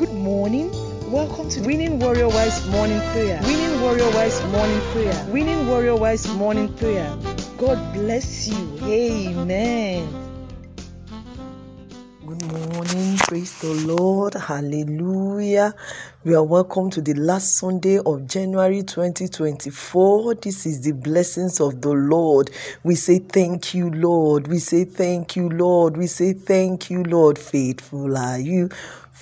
Good morning. Welcome to Winning Warrior Wives Morning Prayer. Winning Warrior Wives Morning Prayer. Winning Warrior Wives Morning Prayer. God bless you. Amen. Good morning. Praise the Lord. Hallelujah. We are welcome to the last Sunday of January 2024. This is the blessings of the Lord. We say thank you, Lord. We say thank you, Lord. We say thank you, Lord. Faithful are you.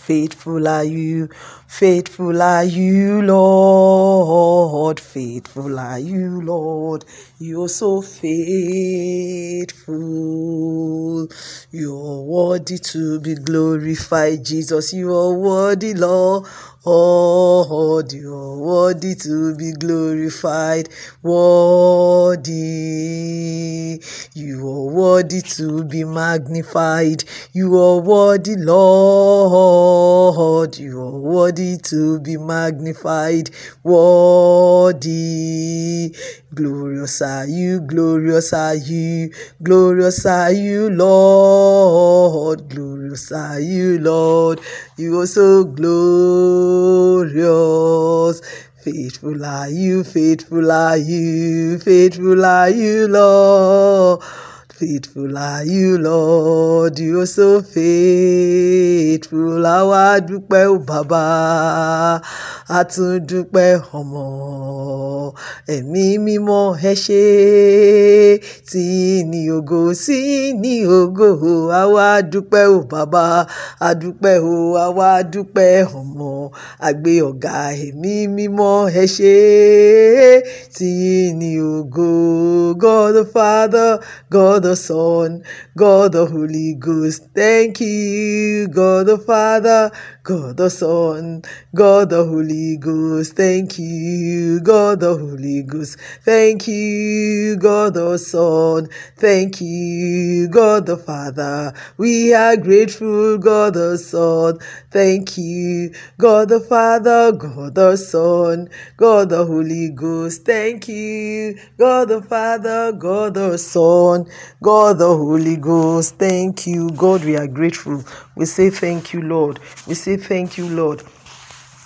Faithful are you, faithful are you, Lord. Faithful are you, Lord. You're so faithful. You're worthy to be glorified, Jesus. You are worthy, Lord. Lord, you're worthy to be glorified, worthy. You are worthy to be magnified. You are worthy, Lord. You are worthy to be magnified, worthy. Glorious are you, glorious are you, glorious are you, Lord. Glorious are you, Lord. You are so glorious. Faithful are you, faithful are you, faithful are you, Lord. Faithful are you, Lord. You so faithful. Àwa dúpẹ́ o bàbá, a tún dúpẹ́ ọmọ. Ẹ̀mí mímọ́ ẹ ṣé tí ní ògo sí ní ògo. Àwa dúpẹ́ o bàbá, a dúpẹ́ o, àwa dúpẹ́ ọmọ. Àgbé ọ̀gá ẹ̀mí mímọ́ ẹ ṣé tí ní ògo. God the Father, God Son, God the Holy Ghost. Thank you, God the Father, God the Son, God the Holy Ghost. Thank you, God the Holy Ghost. Thank you, God the Son. Thank you, God the Father. We are grateful, God the Son. Thank you, God the Father, God the Son, God the Holy Ghost. Thank you, God the Father, God the Son, God the Holy Ghost. Thank you, God. We are grateful. We say thank you, Lord. We say thank you, Lord.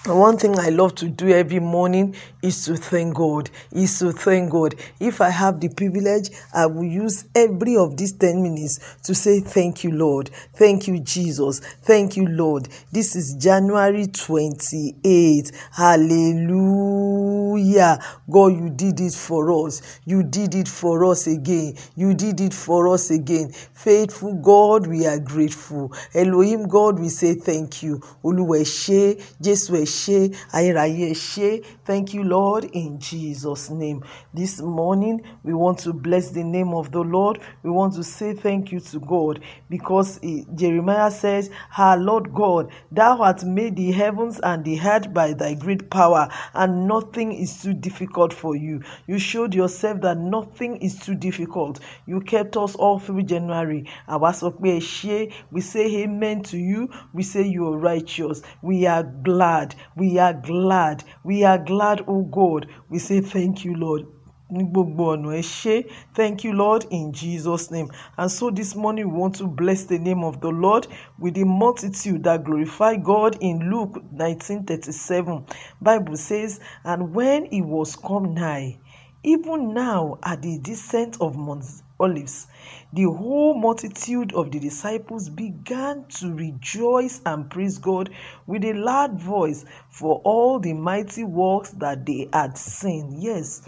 One thing I love to do every morning is to thank God. Is to thank God. If I have the privilege, I will use every of these 10 minutes to say thank you, Lord. Thank you, Jesus. Thank you, Lord. This is January 28th. Hallelujah. God, you did it for us. You did it for us again. You did it for us again. Faithful God, we are grateful. Elohim God, we say thank you. Olúwa ẹ Thank you, Lord, in Jesus' name. This morning, we want to bless the name of the Lord. We want to say thank you to God because Jeremiah says, Our Lord God, thou hast made the heavens and the earth by thy great power, and nothing is too difficult for you. You showed yourself that nothing is too difficult. You kept us all through January. Àwa sọ. We say amen to you. We say you are righteous. We are glad. We are glad. We are glad, oh God. We say thank you, Lord. thank you lord in jesus name and so this morning we want to bless the name of the lord with the multitude that glorify god in luke 1937 bible says and when he was come nigh even now at the descent of mount olives. The whole multitude of the disciples began to rejoice and praise god with a loud voice for all the mighty works that they had seen. Yes.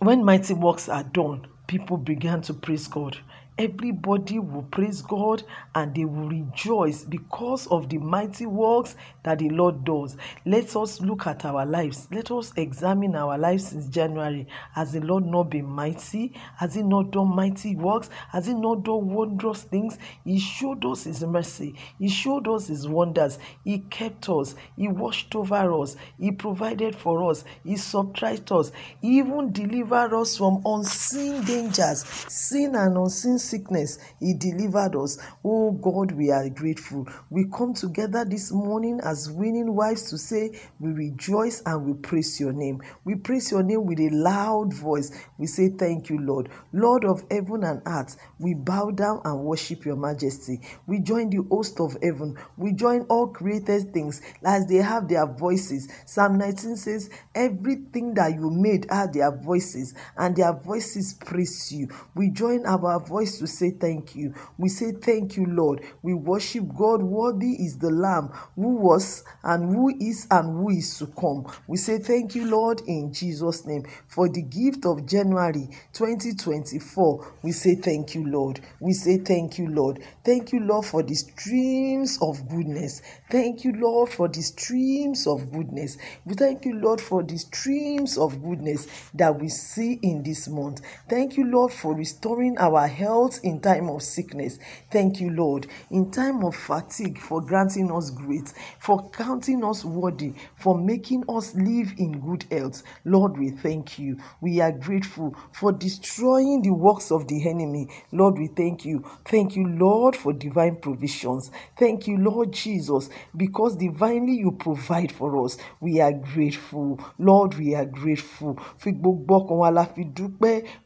When mighty works are done, people began to praise God. Everybody will praise God and they will rejoice because of the mighty works that the Lord does. Let us look at our lives. Let us examine our lives since January. Has the Lord not been mighty? Has He not done mighty works? Has He not done wondrous things? He showed us His mercy. He showed us His wonders. He kept us. He watched over us. He provided for us. He subtracted us. He even delivered us from unseen dangers, seen and unseen sickness, He delivered us. Oh God, we are grateful. We come together this morning as winning wives to say, We rejoice and we praise your name. We praise your name with a loud voice. We say, Thank you, Lord. Lord of heaven and earth, we bow down and worship your majesty. We join the host of heaven. We join all created things as they have their voices. Psalm 19 says, Everything that you made had their voices, and their voices praise you. We join our voice to say thank you. We say thank you, Lord. We worship God. Worthy is the Lamb who was and who is and who is to come. We say thank you, Lord, in Jesus' name. For the gift of January 2024, we say thank you, Lord. We say thank you, Lord. Thank you, Lord, for the streams of goodness. Thank you, Lord, for the streams of goodness. We thank you, Lord, for the streams of goodness that we see in this month. Thank you, Lord, for restoring our health in time of sickness. Thank you, Lord, in time of fatigue, for granting us grace, for counting us worthy, for making us live in good health. Lord, we thank you. We are grateful for destroying the works of the enemy. Lord, we thank you. Thank you, Lord, for divine provisions. Thank you, Lord Jesus, because divinely you provide for us. We are grateful. Lord, we are grateful. Wa la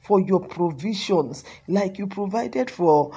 for your provisions like you provided for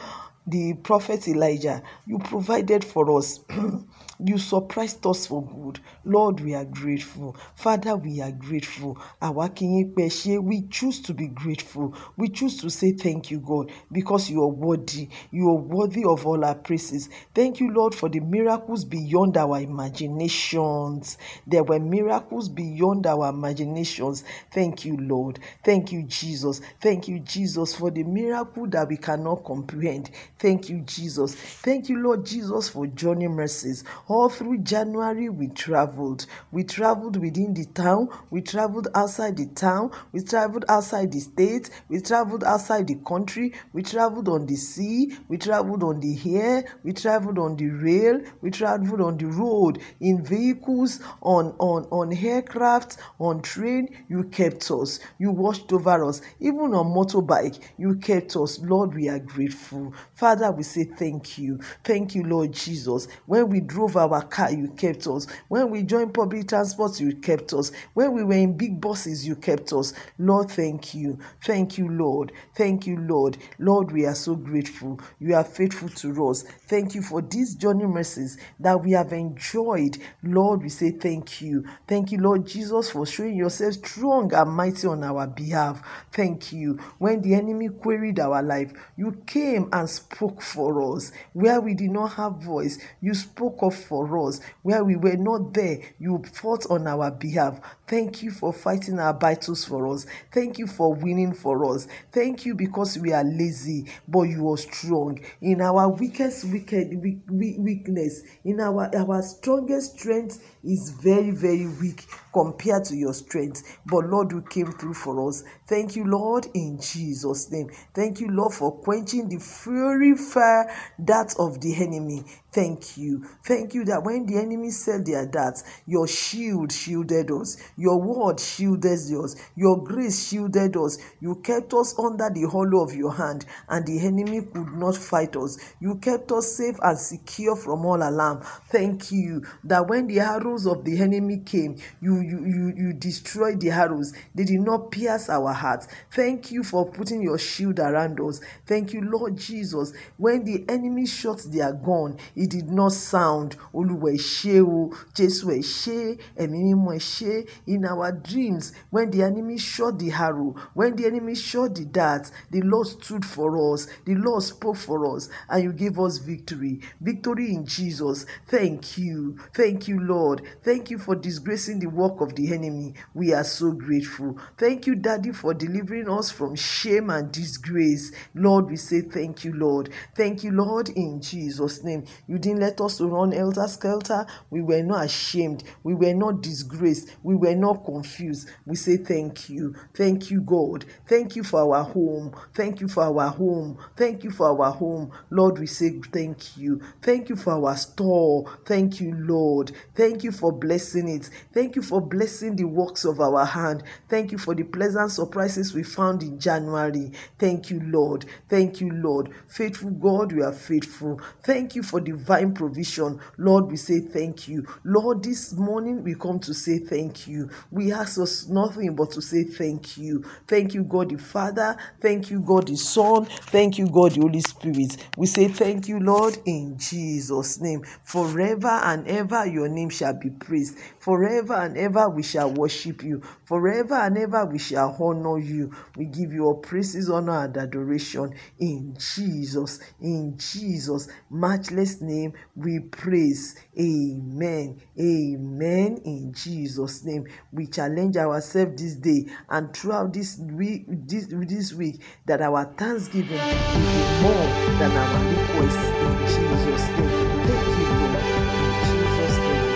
the prophet Elijah. You provided for us. you surprised us for good. Lord, we are grateful. Father, we are grateful. We choose to be grateful. We choose to say thank you, God, because you are worthy. You are worthy of all our praises. Thank you, Lord, for the miracles beyond our imaginations. There were miracles beyond our imaginations. Thank you, Lord. Thank you, Jesus. Thank you, Jesus, for the miracle that we cannot comprehend. Thank you, Jesus. Thank you, Lord Jesus, for journey mercies. All through January, we traveled. We traveled within the town. We traveled outside the town. We traveled outside the state. We traveled outside the country. We traveled on the sea. We traveled on the air. We traveled on the rail. We traveled on the road, in vehicles, on, on, on aircraft, on train. You kept us. You watched over us. Even on motorbike, you kept us. Lord, we are grateful. Father, we say thank you. Thank you, Lord Jesus. When we drove our car, you kept us. When we joined public transport, you kept us. When we were in big buses, you kept us. Lord, thank you. Thank you, Lord. Thank you, Lord. Lord, we are so grateful. You are faithful to us. Thank you for these journey mercies that we have enjoyed. Lord, we say thank you. Thank you, Lord Jesus, for showing yourself strong and mighty on our behalf. Thank you. When the enemy queried our life, you came and spoke for us. Where we did not have voice, you spoke up for us. Where we were not there, you fought on our behalf. Thank you for fighting our battles for us. Thank you for winning for us. Thank you because we are lazy, but you are strong. In our weakest wicked weak, weak, weakness, in our our strongest strength is very very weak compared to your strength. But Lord, you came through for us. Thank you, Lord, in Jesus' name. Thank you, Lord, for quenching the fury fire that of the enemy. Thank you. Thank you that when the enemy said their darts, your shield shielded us. Your word shielded us. Your grace shielded us. You kept us under the hollow of your hand, and the enemy could not fight us. You kept us safe and secure from all alarm. Thank you that when the arrows of the enemy came, you you you, you destroyed the arrows. They did not pierce our hearts. Thank you for putting your shield around us. Thank you, Lord Jesus. When the enemy shot their gun, did not sound. Ẹ ṣé o, ẹ ẹ̀mí mímọ́. In our dreams, when the enemy shot the arrow, when the enemy shot the dart, the Lord stood for us. The Lord spoke for us, and you gave us victory. Victory in Jesus. Thank you. Thank you, Lord. Thank you for disgracing the work of the enemy. We are so grateful. Thank you, Daddy, for delivering us from shame and disgrace. Lord, we say thank you, Lord. Thank you, Lord, in Jesus' name. You didn't let us run elter skelter. We were not ashamed. We were not disgraced. We were not confused. We say thank you. Thank you, God. Thank you for our home. Thank you for our home. Thank you for our home. Lord, we say thank you. Thank you for our store. Thank you, Lord. Thank you for blessing it. Thank you for blessing the works of our hand. Thank you for the pleasant surprises we found in January. Thank you, Lord. Thank you, Lord. Faithful God, we are faithful. Thank you for divine provision. Lord, we say thank you. Lord, this morning we come to say thank you. We ask us nothing but to say thank you. Thank you, God the Father. Thank you, God the Son. Thank you, God the Holy Spirit. We say thank you, Lord, in Jesus' name. Forever and ever your name shall be praised. Forever and ever we shall worship you. Forever and ever we shall honor you. We give you all praises, honor, and adoration in Jesus, in Jesus' matchless name. We praise. Amen. Amen. In Jesus' name. We challenge ourselves this day and throughout this week, this, this week, that our thanksgiving will be more than our requests in Jesus' name. Thank you, Lord. In Jesus' name.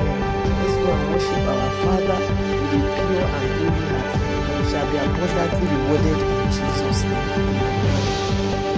Amen. Let's go and worship our Father with a pure and holy heart, and we shall be abundantly rewarded in Jesus' name.